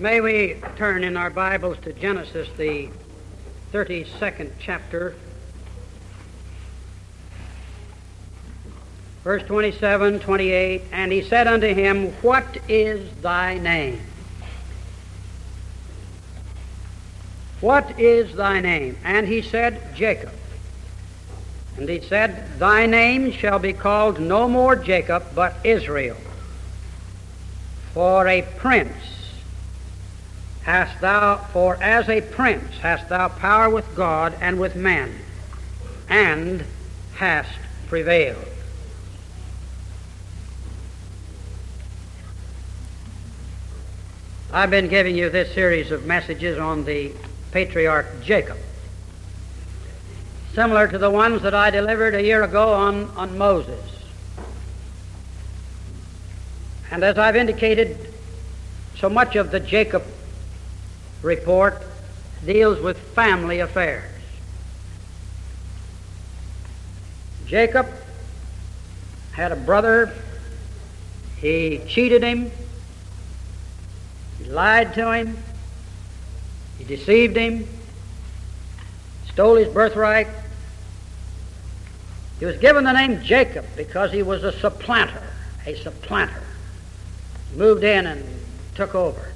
May we turn in our Bibles to Genesis, the 32nd chapter, verse 27, 28. And he said unto him, What is thy name? What is thy name? And he said, Jacob. And he said, Thy name shall be called no more Jacob, but Israel. For a prince hast thou, for as a prince hast thou power with God and with men, and hast prevailed. I've been giving you this series of messages on the patriarch Jacob, similar to the ones that I delivered a year ago on, on Moses. And as I've indicated, so much of the Jacob report deals with family affairs. Jacob had a brother. He cheated him. He lied to him. He deceived him. Stole his birthright. He was given the name Jacob because he was a supplanter, a supplanter. He moved in and took over.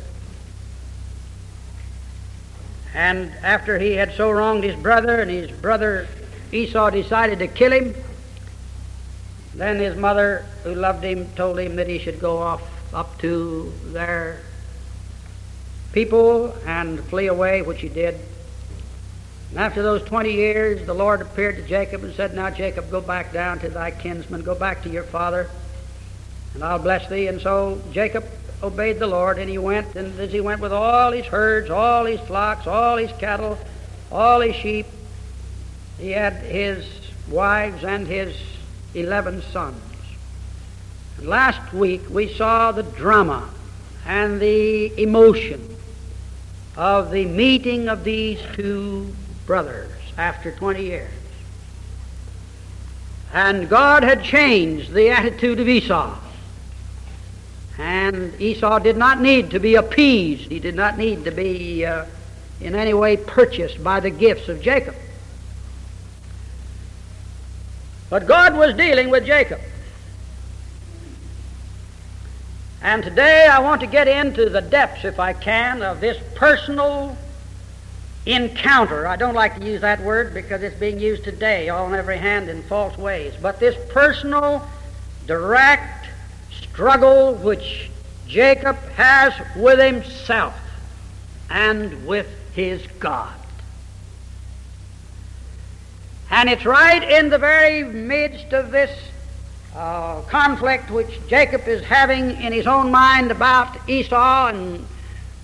And after he had so wronged his brother, and his brother Esau decided to kill him, then his mother, who loved him, told him that he should go off up to their people and flee away, which he did. And after those 20 years, the Lord appeared to Jacob and said, Now, Jacob, go back down to thy kinsmen, go back to your father, and I'll bless thee. And so Jacob obeyed the Lord, and he went, and as he went with all his herds, all his flocks, all his cattle, all his sheep, he had his wives and his eleven sons. Last week we saw the drama and the emotion of the meeting of these two brothers after 20 years. And God had changed the attitude of Esau. And Esau did not need to be appeased. He did not need to be uh, in any way purchased by the gifts of Jacob. But God was dealing with Jacob. And today I want to get into the depths, if I can, of this personal encounter. I don't like to use that word because it's being used today on every hand in false ways. But this personal, direct, struggle which Jacob has with himself and with his God. And it's right in the very midst of this uh, conflict which Jacob is having in his own mind about Esau and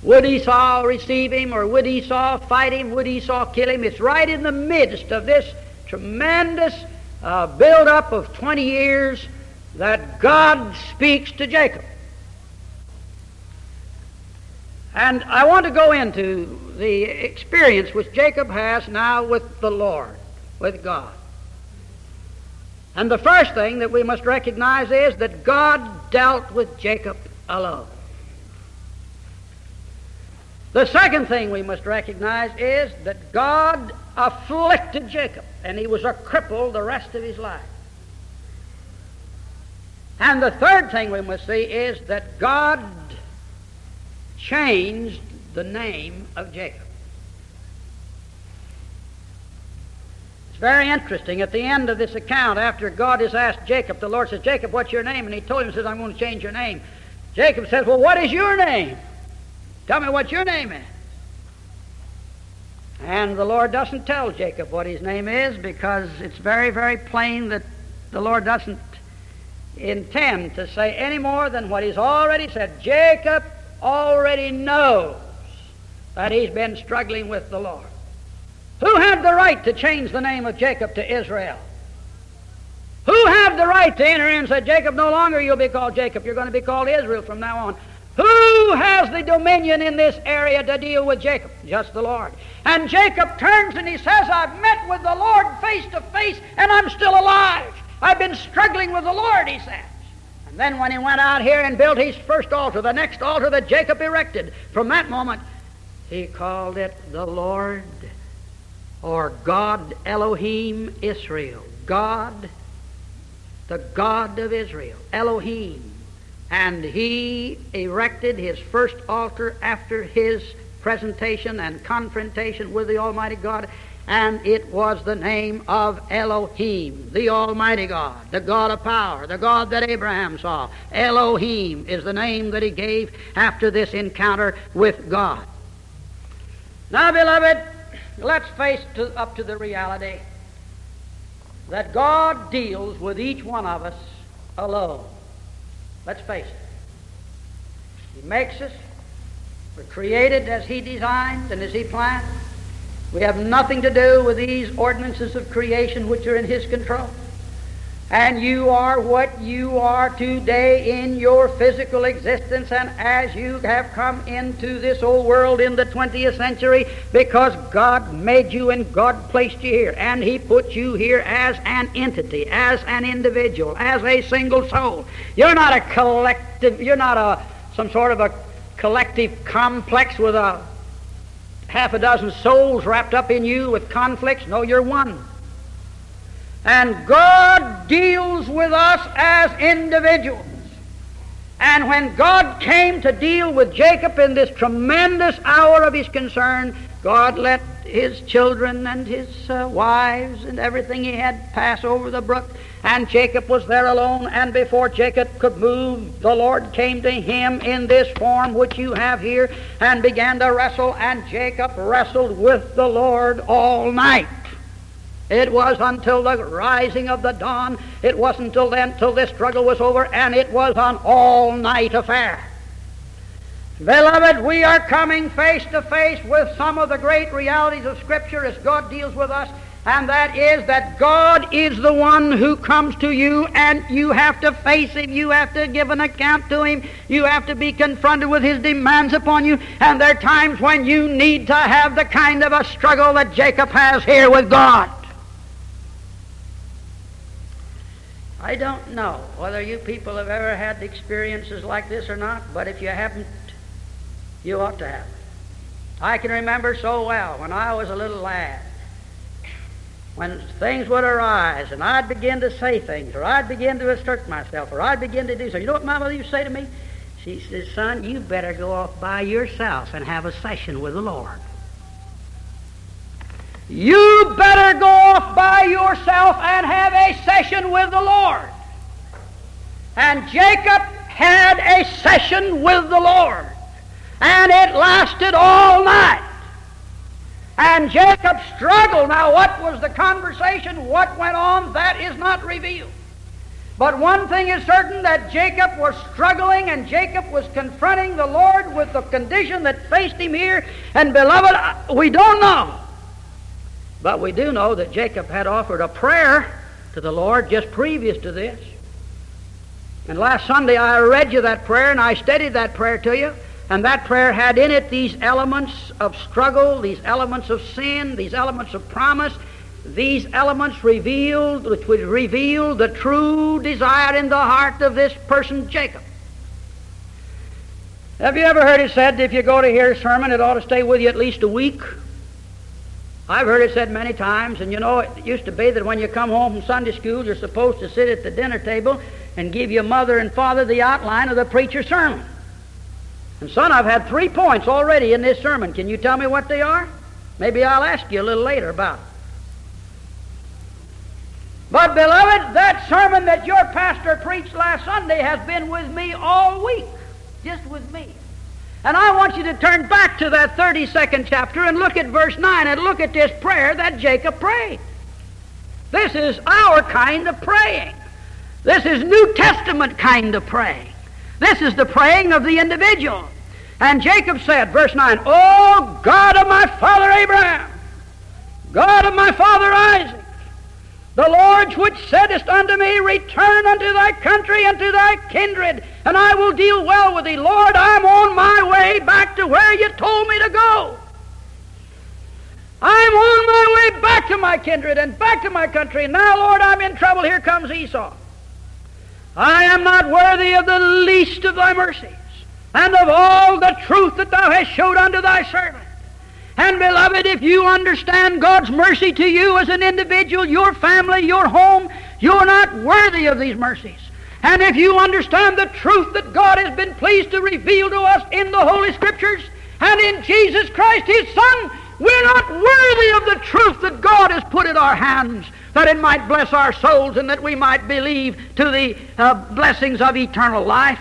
would Esau receive him or would Esau fight him? Would Esau kill him? It's right in the midst of this tremendous uh, build-up of 20 years that God speaks to Jacob. And I want to go into the experience which Jacob has now with the Lord, with God. And the first thing that we must recognize is that God dealt with Jacob alone. The second thing we must recognize is that God afflicted Jacob, and he was a cripple the rest of his life. And the third thing we must see is that God changed the name of Jacob. It's very interesting. At the end of this account, after God has asked Jacob, the Lord says, Jacob, what's your name? And he told him, says, I'm going to change your name. Jacob says, Well, what is your name? Tell me what your name is. And the Lord doesn't tell Jacob what his name is because it's very, very plain that the Lord doesn't intend to say any more than what he's already said. Jacob already knows that he's been struggling with the Lord. Who had the right to change the name of Jacob to Israel? Who had the right to enter in and say, Jacob, no longer you'll be called Jacob, you're going to be called Israel from now on? Who has the dominion in this area to deal with Jacob? Just the Lord. And Jacob turns and he says, I've met with the Lord face to face and I'm still alive. I've been struggling with the Lord, he says. And then when he went out here and built his first altar, the next altar that Jacob erected, from that moment he called it the Lord or God Elohim Israel. God, the God of Israel, Elohim. And he erected his first altar after his presentation and confrontation with the Almighty God, and it was the name of Elohim, the Almighty God, the God of power, the God that Abraham saw. Elohim is the name that he gave after this encounter with God. Now, beloved, let's face to, up to the reality that God deals with each one of us alone. Let's face it. He makes us. We're created as He designed and as He planned. We have nothing to do with these ordinances of creation which are in His control. And you are what you are today in your physical existence, and as you have come into this old world in the 20th century, because God made you and God placed you here, and He put you here as an entity, as an individual, as a single soul. You're not a collective, you're not a some sort of a collective complex with a half a dozen souls wrapped up in you with conflicts. No, you're one. And God deals with us as individuals. And when God came to deal with Jacob in this tremendous hour of his concern, God let his children and his uh, wives and everything he had pass over the brook. And Jacob was there alone. And before Jacob could move, the Lord came to him in this form which you have here and began to wrestle. And Jacob wrestled with the Lord all night. It was until the rising of the dawn. It wasn't until then till this struggle was over, and it was an all-night affair. Beloved, we are coming face to face with some of the great realities of Scripture as God deals with us, and that is that God is the one who comes to you, and you have to face Him. You have to give an account to Him. You have to be confronted with His demands upon you, and there are times when you need to have the kind of a struggle that Jacob has here with God. I don't know whether you people have ever had experiences like this or not, but if you haven't, you ought to have. I can remember so well when I was a little lad, when things would arise and I'd begin to say things, or I'd begin to assert myself, or I'd begin to do something. You know what my mother used to say to me? She says, Son, you better go off by yourself and have a session with the Lord. You better go off by yourself and have a session with the Lord. And Jacob had a session with the Lord. And it lasted all night. And Jacob struggled. Now, what was the conversation? What went on? That is not revealed. But one thing is certain that Jacob was struggling and Jacob was confronting the Lord with the condition that faced him here. And beloved, uh, we don't know but we do know that Jacob had offered a prayer to the Lord just previous to this. And last Sunday I read you that prayer and I studied that prayer to you. And that prayer had in it these elements of struggle, these elements of sin, these elements of promise, these elements revealed, which would reveal the true desire in the heart of this person, Jacob. Have you ever heard it said that if you go to hear a sermon, it ought to stay with you at least a week? I've heard it said many times, and you know, it used to be that when you come home from Sunday school, you're supposed to sit at the dinner table and give your mother and father the outline of the preacher's sermon. And son, I've had three points already in this sermon. Can you tell me what they are? Maybe I'll ask you a little later about it. But, beloved, that sermon that your pastor preached last Sunday has been with me all week. Just with me. And I want you to turn back to that 32nd chapter and look at verse 9 and look at this prayer that Jacob prayed. This is our kind of praying. This is New Testament kind of praying. This is the praying of the individual. And Jacob said, verse 9, O God of my father Abraham, God of my father Isaac, the Lord which saidest unto me, Return unto thy country and to thy kindred, and I will deal well with thee. Lord, I'm on my way back to where you told me to go. I'm on my way back to my kindred and back to my country. Now, Lord, I'm in trouble. Here comes Esau. I am not worthy of the least of thy mercies, and of all the truth that thou hast showed unto thy servant. And beloved, if you understand God's mercy to you as an individual, your family, your home, you're not worthy of these mercies. And if you understand the truth that God has been pleased to reveal to us in the Holy Scriptures and in Jesus Christ, His Son, we're not worthy of the truth that God has put in our hands that it might bless our souls and that we might believe to the uh, blessings of eternal life.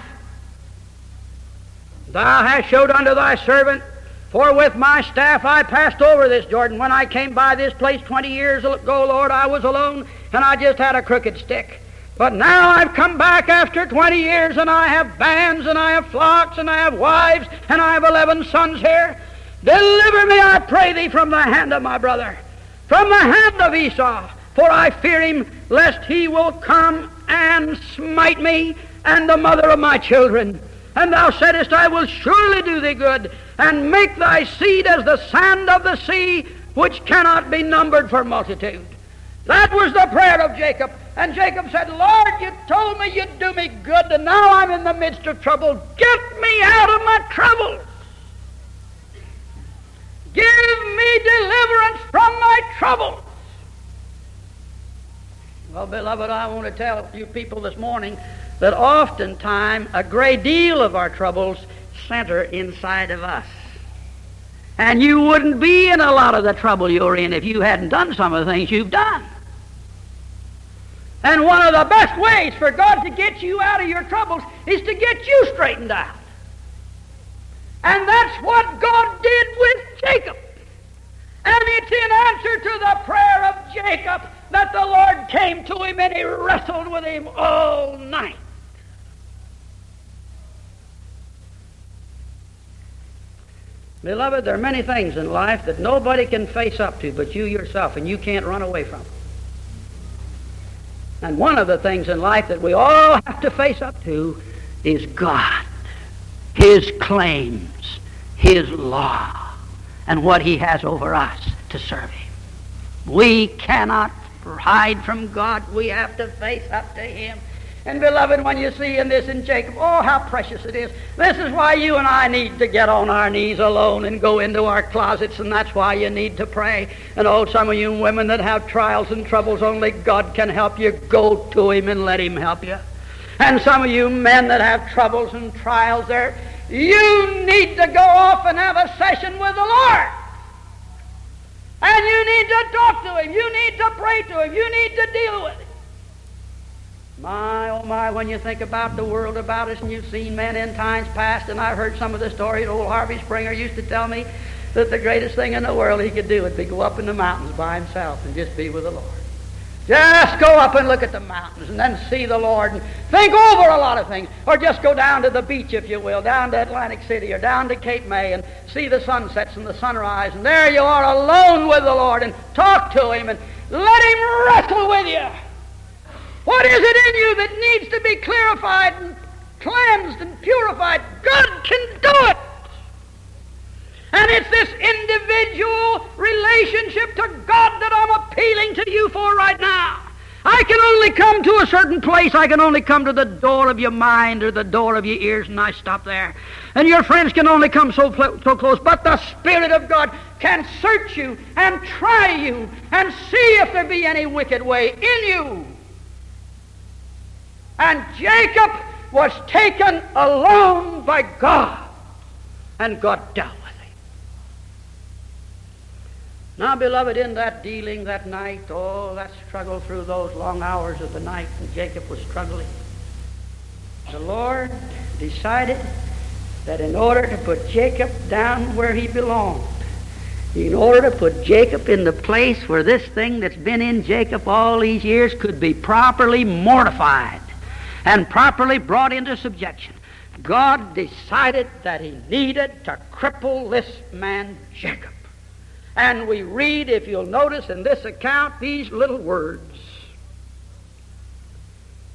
Thou hast showed unto thy servant, for with my staff I passed over this Jordan. When I came by this place 20 years ago, Lord, I was alone and I just had a crooked stick. But now I've come back after 20 years and I have bands and I have flocks and I have wives and I have 11 sons here. Deliver me, I pray thee, from the hand of my brother, from the hand of Esau, for I fear him, lest he will come and smite me and the mother of my children. And thou saidst, I will surely do thee good, and make thy seed as the sand of the sea, which cannot be numbered for multitude. That was the prayer of Jacob. And Jacob said, Lord, you told me you'd do me good, and now I'm in the midst of trouble. Get me out of my trouble. Give me deliverance from my trouble. Well, beloved, I want to tell you people this morning that oftentimes a great deal of our troubles center inside of us. And you wouldn't be in a lot of the trouble you're in if you hadn't done some of the things you've done. And one of the best ways for God to get you out of your troubles is to get you straightened out. And that's what God did with Jacob. And it's in answer to the prayer of Jacob that the Lord came to him and he wrestled with him all night. Beloved, there are many things in life that nobody can face up to but you yourself, and you can't run away from. And one of the things in life that we all have to face up to is God, His claims, His law and what He has over us to serve Him. We cannot hide from God. We have to face up to Him. And beloved, when you see in this in Jacob, oh, how precious it is. This is why you and I need to get on our knees alone and go into our closets, and that's why you need to pray. And oh, some of you women that have trials and troubles, only God can help you. Go to Him and let Him help you. And some of you men that have troubles and trials there, you need to go off and have a session with the Lord. And you need to talk to Him. You need to pray to Him. You need to deal with Him. My, oh my, when you think about the world about us and you've seen men in times past, and I've heard some of the stories, old Harvey Springer used to tell me that the greatest thing in the world he could do would be go up in the mountains by himself and just be with the Lord. Just go up and look at the mountains and then see the Lord and think over a lot of things. Or just go down to the beach, if you will, down to Atlantic City or down to Cape May and see the sunsets and the sunrise. And there you are alone with the Lord and talk to Him and let Him wrestle with you. What is it in you that needs to be clarified and cleansed and purified? God can do it. And it's this individual relationship to God that I'm appealing to you for right now. I can only come to a certain place. I can only come to the door of your mind or the door of your ears, and I stop there. And your friends can only come so, so close. But the Spirit of God can search you and try you and see if there be any wicked way in you. And Jacob was taken alone by God, and God dealt now, beloved, in that dealing that night, oh, that struggle through those long hours of the night when Jacob was struggling, the Lord decided that in order to put Jacob down where he belonged, in order to put Jacob in the place where this thing that's been in Jacob all these years could be properly mortified and properly brought into subjection, God decided that he needed to cripple this man Jacob. And we read, if you'll notice in this account, these little words.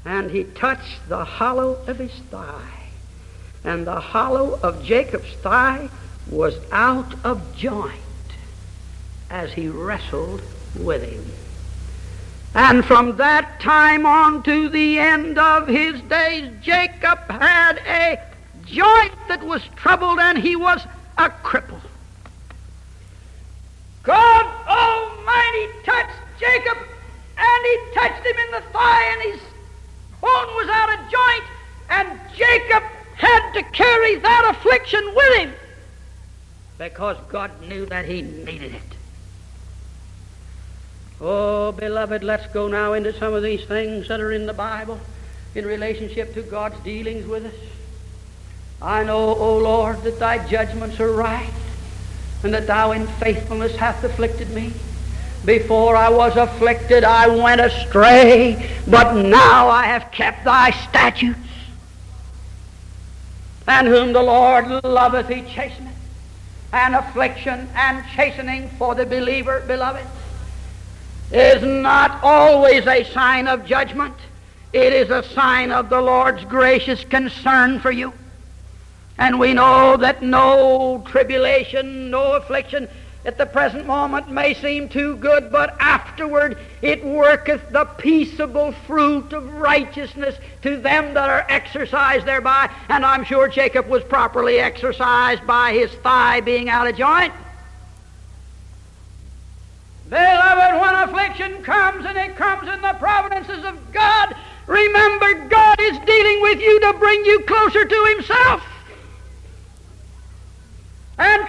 And he touched the hollow of his thigh. And the hollow of Jacob's thigh was out of joint as he wrestled with him. And from that time on to the end of his days, Jacob had a joint that was troubled and he was a cripple. God Almighty touched Jacob and he touched him in the thigh and his bone was out of joint and Jacob had to carry that affliction with him because God knew that he needed it. Oh, beloved, let's go now into some of these things that are in the Bible in relationship to God's dealings with us. I know, O oh Lord, that thy judgments are right, and that thou in faithfulness hast afflicted me. Before I was afflicted, I went astray, but now I have kept thy statutes. And whom the Lord loveth, he chasteneth. And affliction and chastening for the believer, beloved, is not always a sign of judgment. It is a sign of the Lord's gracious concern for you. And we know that no tribulation, no affliction at the present moment may seem too good, but afterward it worketh the peaceable fruit of righteousness to them that are exercised thereby. And I'm sure Jacob was properly exercised by his thigh being out of joint. Beloved, when affliction comes and it comes in the providences of God, remember God is dealing with you to bring you closer to Himself. And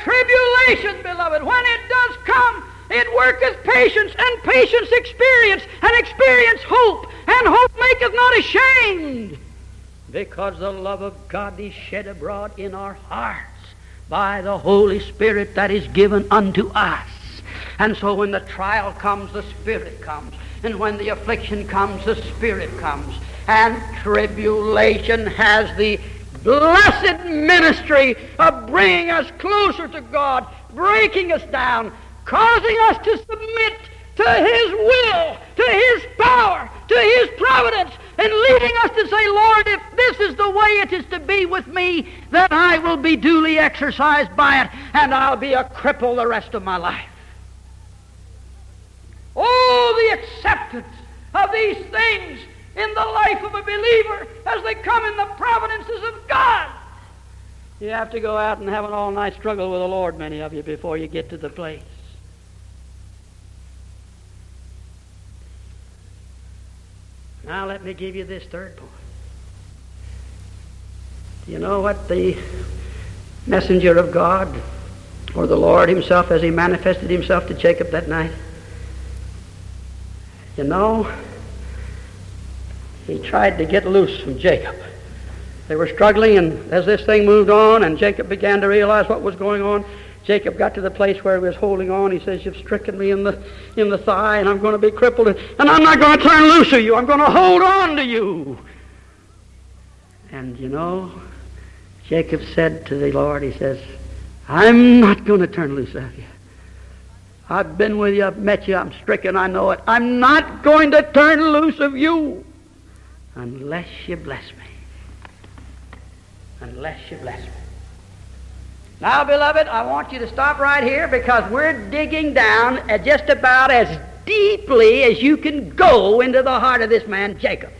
beloved, when it does come, it worketh patience, and patience experience, and experience hope, and hope maketh not ashamed. Because the love of God is shed abroad in our hearts by the Holy Spirit that is given unto us. And so when the trial comes, the Spirit comes. And when the affliction comes, the Spirit comes. And tribulation has the blessed ministry of bringing us closer to God, breaking us down, causing us to submit to His will, to His power, to His providence, and leading us to say, Lord, if this is the way it is to be with me, then I will be duly exercised by it, and I'll be a cripple the rest of my life. Oh, the acceptance of these things in the life of a believer as they come in the providences of God. You have to go out and have an all night struggle with the Lord, many of you, before you get to the place. Now, let me give you this third point. Do you know what the messenger of God, or the Lord Himself, as He manifested Himself to Jacob that night? You know, he tried to get loose from Jacob. They were struggling, and as this thing moved on, and Jacob began to realize what was going on, Jacob got to the place where he was holding on. He says, You've stricken me in the, in the thigh, and I'm going to be crippled, and, and I'm not going to turn loose of you. I'm going to hold on to you. And you know, Jacob said to the Lord, He says, I'm not going to turn loose of you. I've been with you, I've met you, I'm stricken, I know it. I'm not going to turn loose of you unless you bless me. Unless you bless me. Now, beloved, I want you to stop right here because we're digging down at just about as deeply as you can go into the heart of this man, Jacob.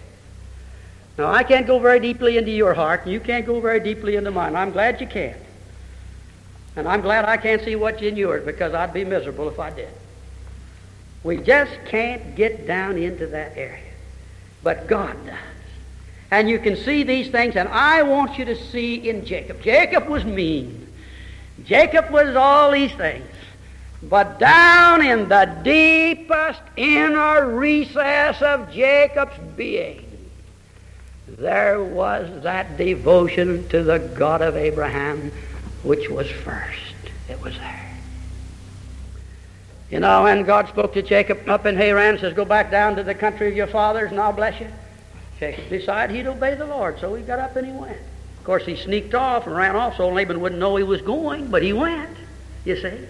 Now, I can't go very deeply into your heart, and you can't go very deeply into mine. I'm glad you can. And I'm glad I can't see what's in yours because I'd be miserable if I did. We just can't get down into that area. But God does. And you can see these things, and I want you to see in Jacob. Jacob was mean. Jacob was all these things. But down in the deepest inner recess of Jacob's being, there was that devotion to the God of Abraham which was first. It was there. You know, when God spoke to Jacob up in Haran, says, Go back down to the country of your fathers and I'll bless you. Jacob decided he'd obey the Lord, so he got up and he went. Of course, he sneaked off and ran off so Laban wouldn't know he was going, but he went, you see.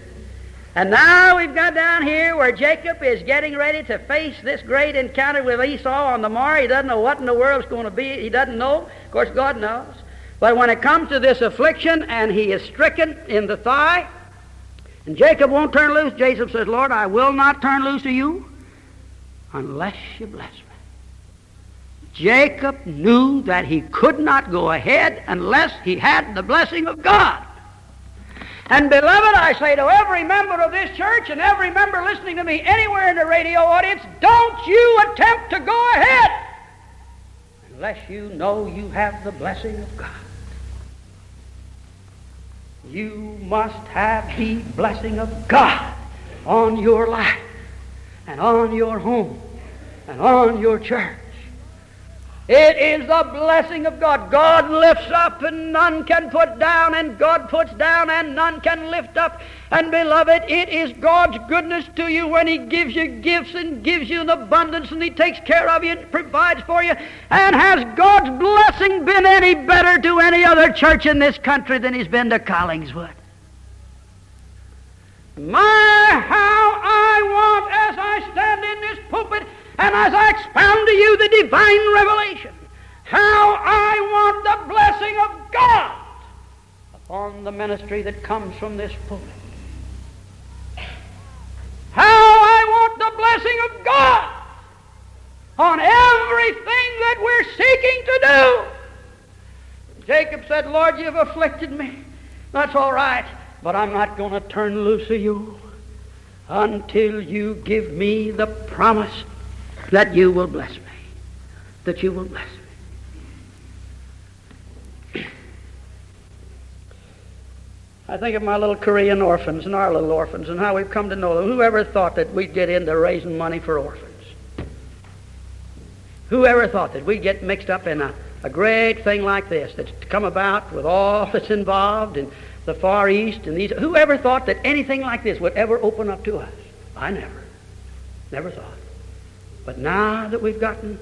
And now we've got down here where Jacob is getting ready to face this great encounter with Esau on the morrow. He doesn't know what in the world's going to be. He doesn't know. Of course, God knows. But when it comes to this affliction and he is stricken in the thigh, and Jacob won't turn loose, Jacob says, Lord, I will not turn loose to you unless you bless me. Jacob knew that he could not go ahead unless he had the blessing of God. And beloved, I say to every member of this church and every member listening to me anywhere in the radio audience, don't you attempt to go ahead unless you know you have the blessing of God. You must have the blessing of God on your life and on your home and on your church. It is the blessing of God. God lifts up and none can put down, and God puts down and none can lift up. And beloved, it is God's goodness to you when He gives you gifts and gives you an abundance and He takes care of you and provides for you. And has God's blessing been any better to any other church in this country than He's been to Collingswood? My, how I want, as I stand in this pulpit, and as I expound to you the divine revelation, how I want the blessing of God upon the ministry that comes from this pulpit. How I want the blessing of God on everything that we're seeking to do. Jacob said, Lord, you've afflicted me. That's all right, but I'm not going to turn loose of you until you give me the promise that you will bless me. That you will bless me. I think of my little Korean orphans and our little orphans and how we've come to know them. Whoever thought that we'd get into raising money for orphans? Whoever thought that we'd get mixed up in a, a great thing like this that's come about with all that's involved in the Far East and these? Whoever thought that anything like this would ever open up to us? I never. Never thought. But now that we've gotten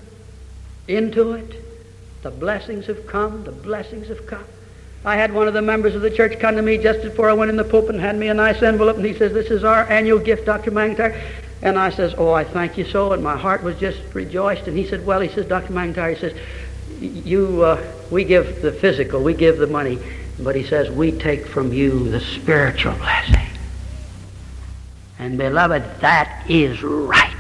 into it, the blessings have come, the blessings have come. I had one of the members of the church come to me just before I went in the pulpit and hand me a nice envelope, and he says, This is our annual gift, Dr. McIntire. And I says, Oh, I thank you so. And my heart was just rejoiced. And he said, Well, he says, Dr. McIntire, he says, you, uh, we give the physical, we give the money, but he says, we take from you the spiritual blessing. And beloved, that is right.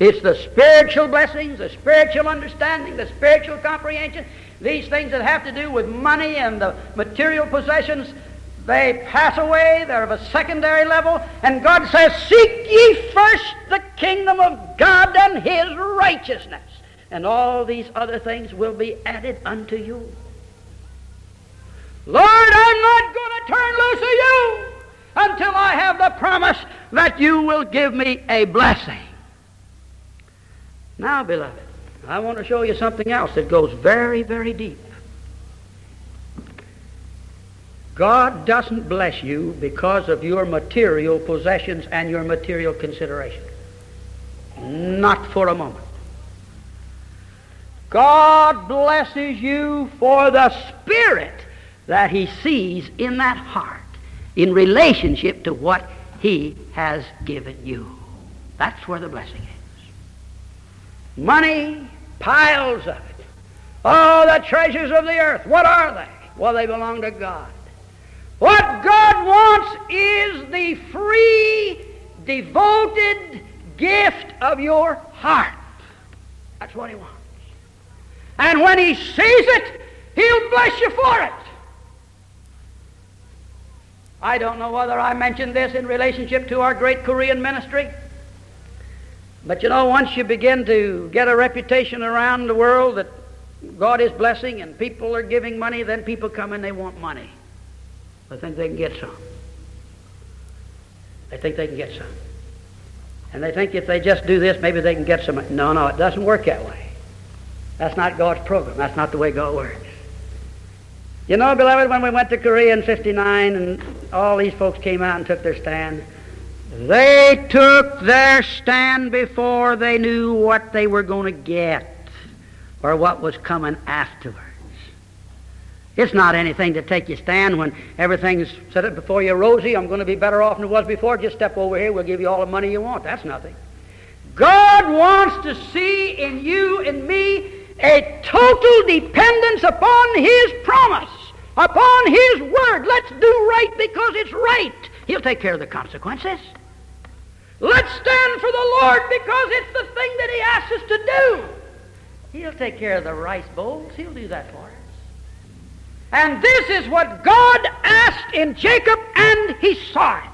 It's the spiritual blessings, the spiritual understanding, the spiritual comprehension, these things that have to do with money and the material possessions, they pass away. They're of a secondary level. And God says, Seek ye first the kingdom of God and his righteousness. And all these other things will be added unto you. Lord, I'm not going to turn loose of you until I have the promise that you will give me a blessing. Now, beloved, I want to show you something else that goes very, very deep. God doesn't bless you because of your material possessions and your material consideration. Not for a moment. God blesses you for the spirit that he sees in that heart in relationship to what he has given you. That's where the blessing is money, piles of it. All the treasures of the earth, what are they? Well, they belong to God. What God wants is the free, devoted gift of your heart. That's what He wants. And when He sees it, He'll bless you for it. I don't know whether I mentioned this in relationship to our great Korean ministry. But you know, once you begin to get a reputation around the world that God is blessing and people are giving money, then people come and they want money. They think they can get some. They think they can get some. And they think if they just do this, maybe they can get some. No, no, it doesn't work that way. That's not God's program. That's not the way God works. You know, beloved, when we went to Korea in 59 and all these folks came out and took their stand, they took their stand before they knew what they were going to get or what was coming afterwards. It's not anything to take your stand when everything's set up before you rosy. I'm going to be better off than it was before. Just step over here. We'll give you all the money you want. That's nothing. God wants to see in you and me a total dependence upon His promise, upon His word. Let's do right because it's right. He'll take care of the consequences. Let's stand for the Lord because it's the thing that He asks us to do. He'll take care of the rice bowls. He'll do that for us. And this is what God asked in Jacob, and he saw it.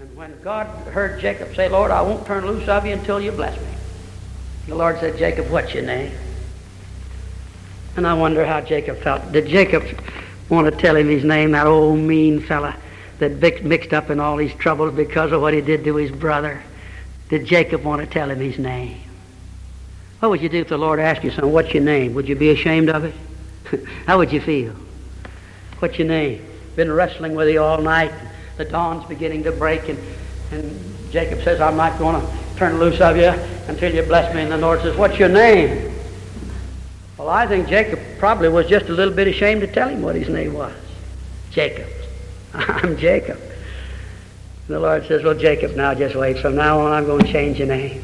And when God heard Jacob say, Lord, I won't turn loose of you until you bless me. The Lord said, Jacob, what's your name? And I wonder how Jacob felt. Did Jacob want to tell him his name, that old mean fella that Vic mixed up in all these troubles because of what he did to his brother? Did Jacob want to tell him his name? What would you do if the Lord asked you, son, what's your name? Would you be ashamed of it? how would you feel? What's your name? Been wrestling with you all night. The dawn's beginning to break, and, and Jacob says, I'm not going to turn loose of you until you bless me. And the Lord says, What's your name? Well, I think Jacob probably was just a little bit ashamed to tell him what his name was. Jacob. I'm Jacob. And the Lord says, Well, Jacob, now just wait. From now on, I'm going to change your name.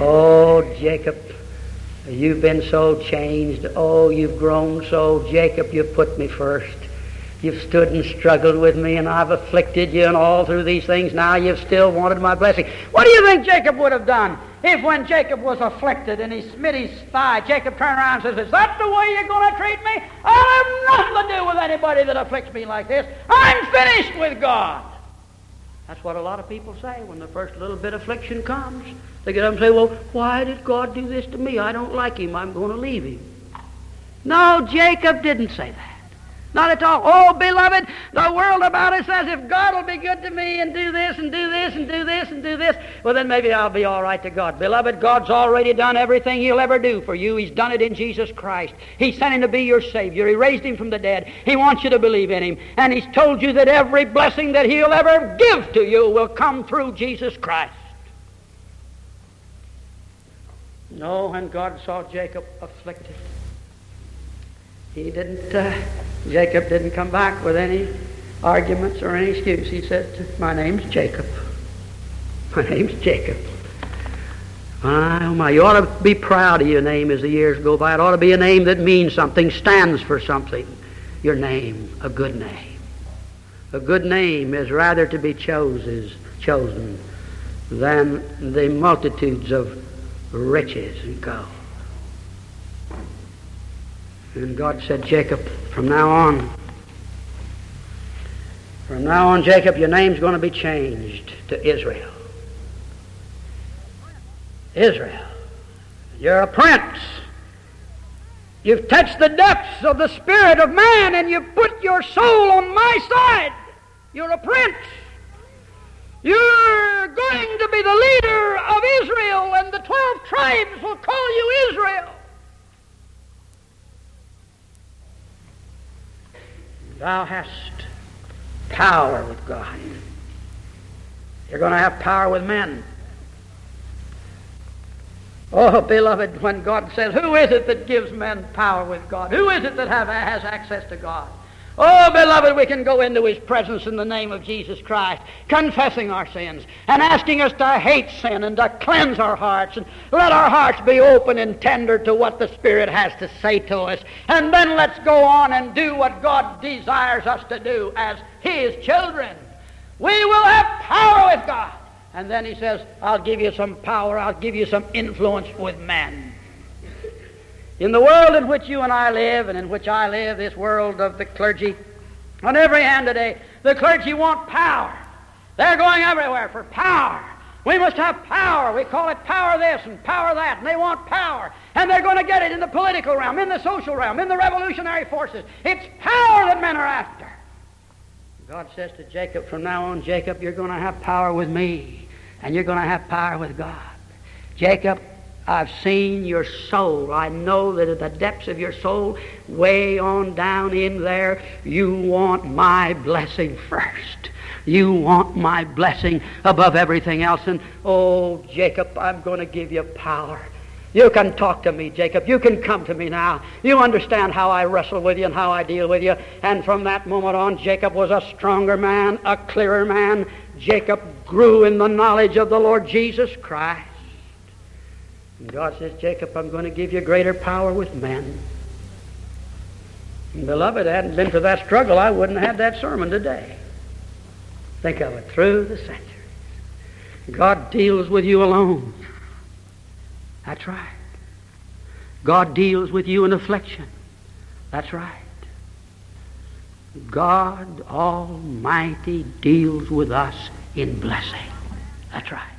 Oh, Jacob, you've been so changed. Oh, you've grown so. Jacob, You've put me first. You've stood and struggled with me, and I've afflicted you, and all through these things, now you've still wanted my blessing. What do you think Jacob would have done if, when Jacob was afflicted and he smit his thigh, Jacob turned around and says, Is that the way you're going to treat me? I'll have nothing to do with anybody that afflicts me like this. I'm finished with God. That's what a lot of people say when the first little bit of affliction comes. They get up and say, Well, why did God do this to me? I don't like him. I'm going to leave him. No, Jacob didn't say that. Not at all. Oh, beloved, the world about us says if God will be good to me and do this and do this and do this and do this, well, then maybe I'll be all right to God. Beloved, God's already done everything He'll ever do for you. He's done it in Jesus Christ. He sent Him to be your Savior. He raised Him from the dead. He wants you to believe in Him. And He's told you that every blessing that He'll ever give to you will come through Jesus Christ. No, when God saw Jacob afflicted, he didn't, uh, Jacob didn't come back with any arguments or any excuse. He said, My name's Jacob. My name's Jacob. My, oh my, you ought to be proud of your name as the years go by. It ought to be a name that means something, stands for something. Your name, a good name. A good name is rather to be chose, chosen than the multitudes of riches and gold. And God said, Jacob, from now on, from now on, Jacob, your name's going to be changed to Israel. Israel. You're a prince. You've touched the depths of the spirit of man and you've put your soul on my side. You're a prince. You're going to be the leader of Israel, and the 12 tribes will call you Israel. Thou hast power with God. You're going to have power with men. Oh, beloved, when God says, Who is it that gives men power with God? Who is it that have, has access to God? Oh, beloved, we can go into his presence in the name of Jesus Christ, confessing our sins and asking us to hate sin and to cleanse our hearts and let our hearts be open and tender to what the Spirit has to say to us. And then let's go on and do what God desires us to do as his children. We will have power with God. And then he says, I'll give you some power, I'll give you some influence with men. In the world in which you and I live, and in which I live, this world of the clergy, on every hand today, the clergy want power. They're going everywhere for power. We must have power. We call it power this and power that, and they want power. And they're going to get it in the political realm, in the social realm, in the revolutionary forces. It's power that men are after. God says to Jacob, from now on, Jacob, you're going to have power with me, and you're going to have power with God. Jacob, I've seen your soul. I know that at the depths of your soul, way on down in there, you want my blessing first. You want my blessing above everything else. And oh, Jacob, I'm going to give you power. You can talk to me, Jacob. You can come to me now. You understand how I wrestle with you and how I deal with you. And from that moment on, Jacob was a stronger man, a clearer man. Jacob grew in the knowledge of the Lord Jesus Christ. And God says, Jacob, I'm going to give you greater power with men. And beloved, hadn't been for that struggle, I wouldn't have that sermon today. Think of it, through the centuries. God deals with you alone. That's right. God deals with you in affliction. That's right. God Almighty deals with us in blessing. That's right.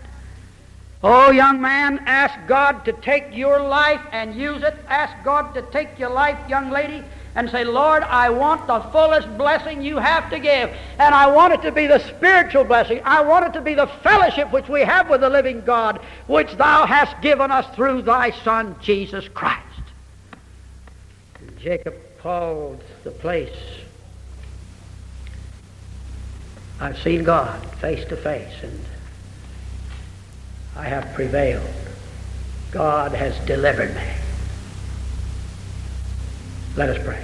Oh, young man, ask God to take your life and use it. Ask God to take your life, young lady, and say, Lord, I want the fullest blessing you have to give. And I want it to be the spiritual blessing. I want it to be the fellowship which we have with the living God, which thou hast given us through thy Son, Jesus Christ. Jacob called the place. I've seen God face to face, and I have prevailed. God has delivered me. Let us pray.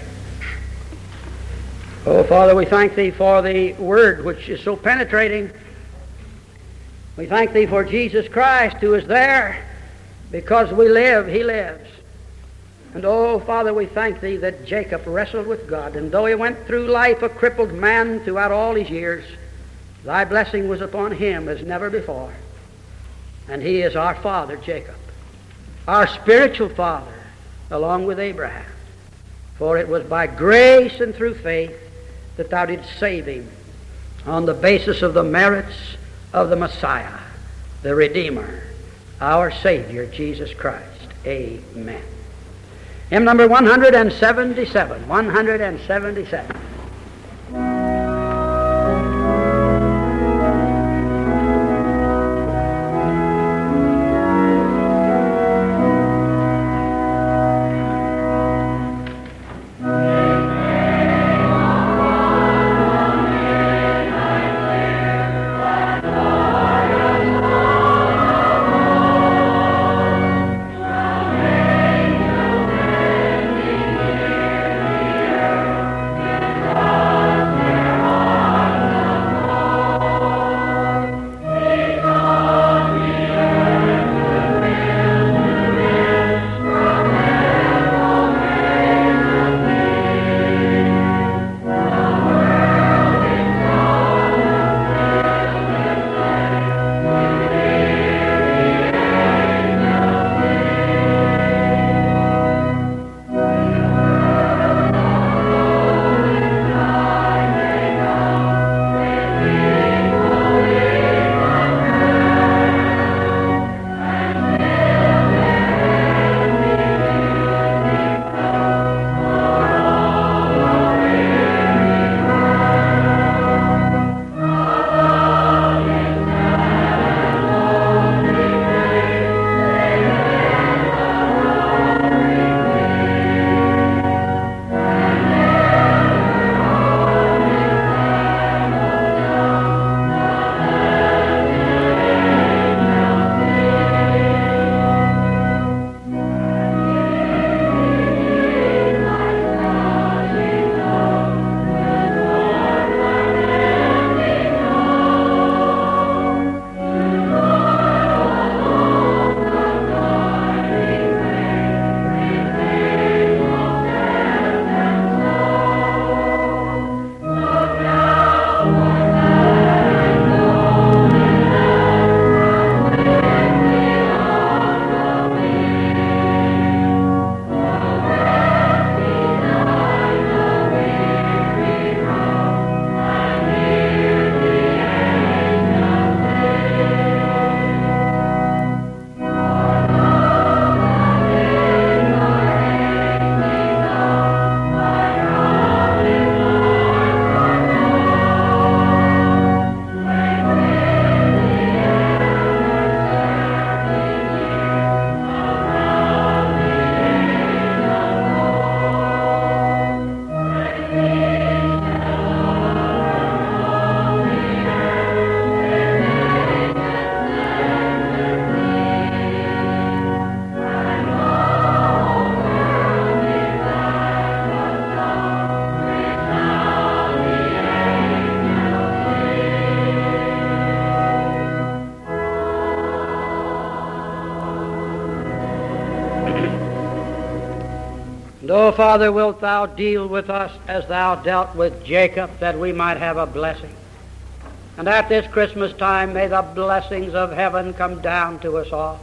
Oh, Father, we thank Thee for the Word which is so penetrating. We thank Thee for Jesus Christ who is there because we live, He lives. And oh, Father, we thank Thee that Jacob wrestled with God, and though he went through life a crippled man throughout all his years, Thy blessing was upon him as never before. And he is our father, Jacob, our spiritual father, along with Abraham. For it was by grace and through faith that thou didst save him on the basis of the merits of the Messiah, the Redeemer, our Savior, Jesus Christ. Amen. Hymn number 177. 177. Father, wilt thou deal with us as thou dealt with Jacob, that we might have a blessing? And at this Christmas time, may the blessings of heaven come down to us all.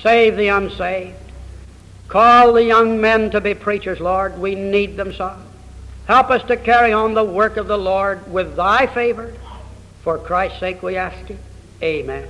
Save the unsaved. Call the young men to be preachers, Lord. We need them so. Help us to carry on the work of the Lord with thy favor. For Christ's sake we ask you. Amen.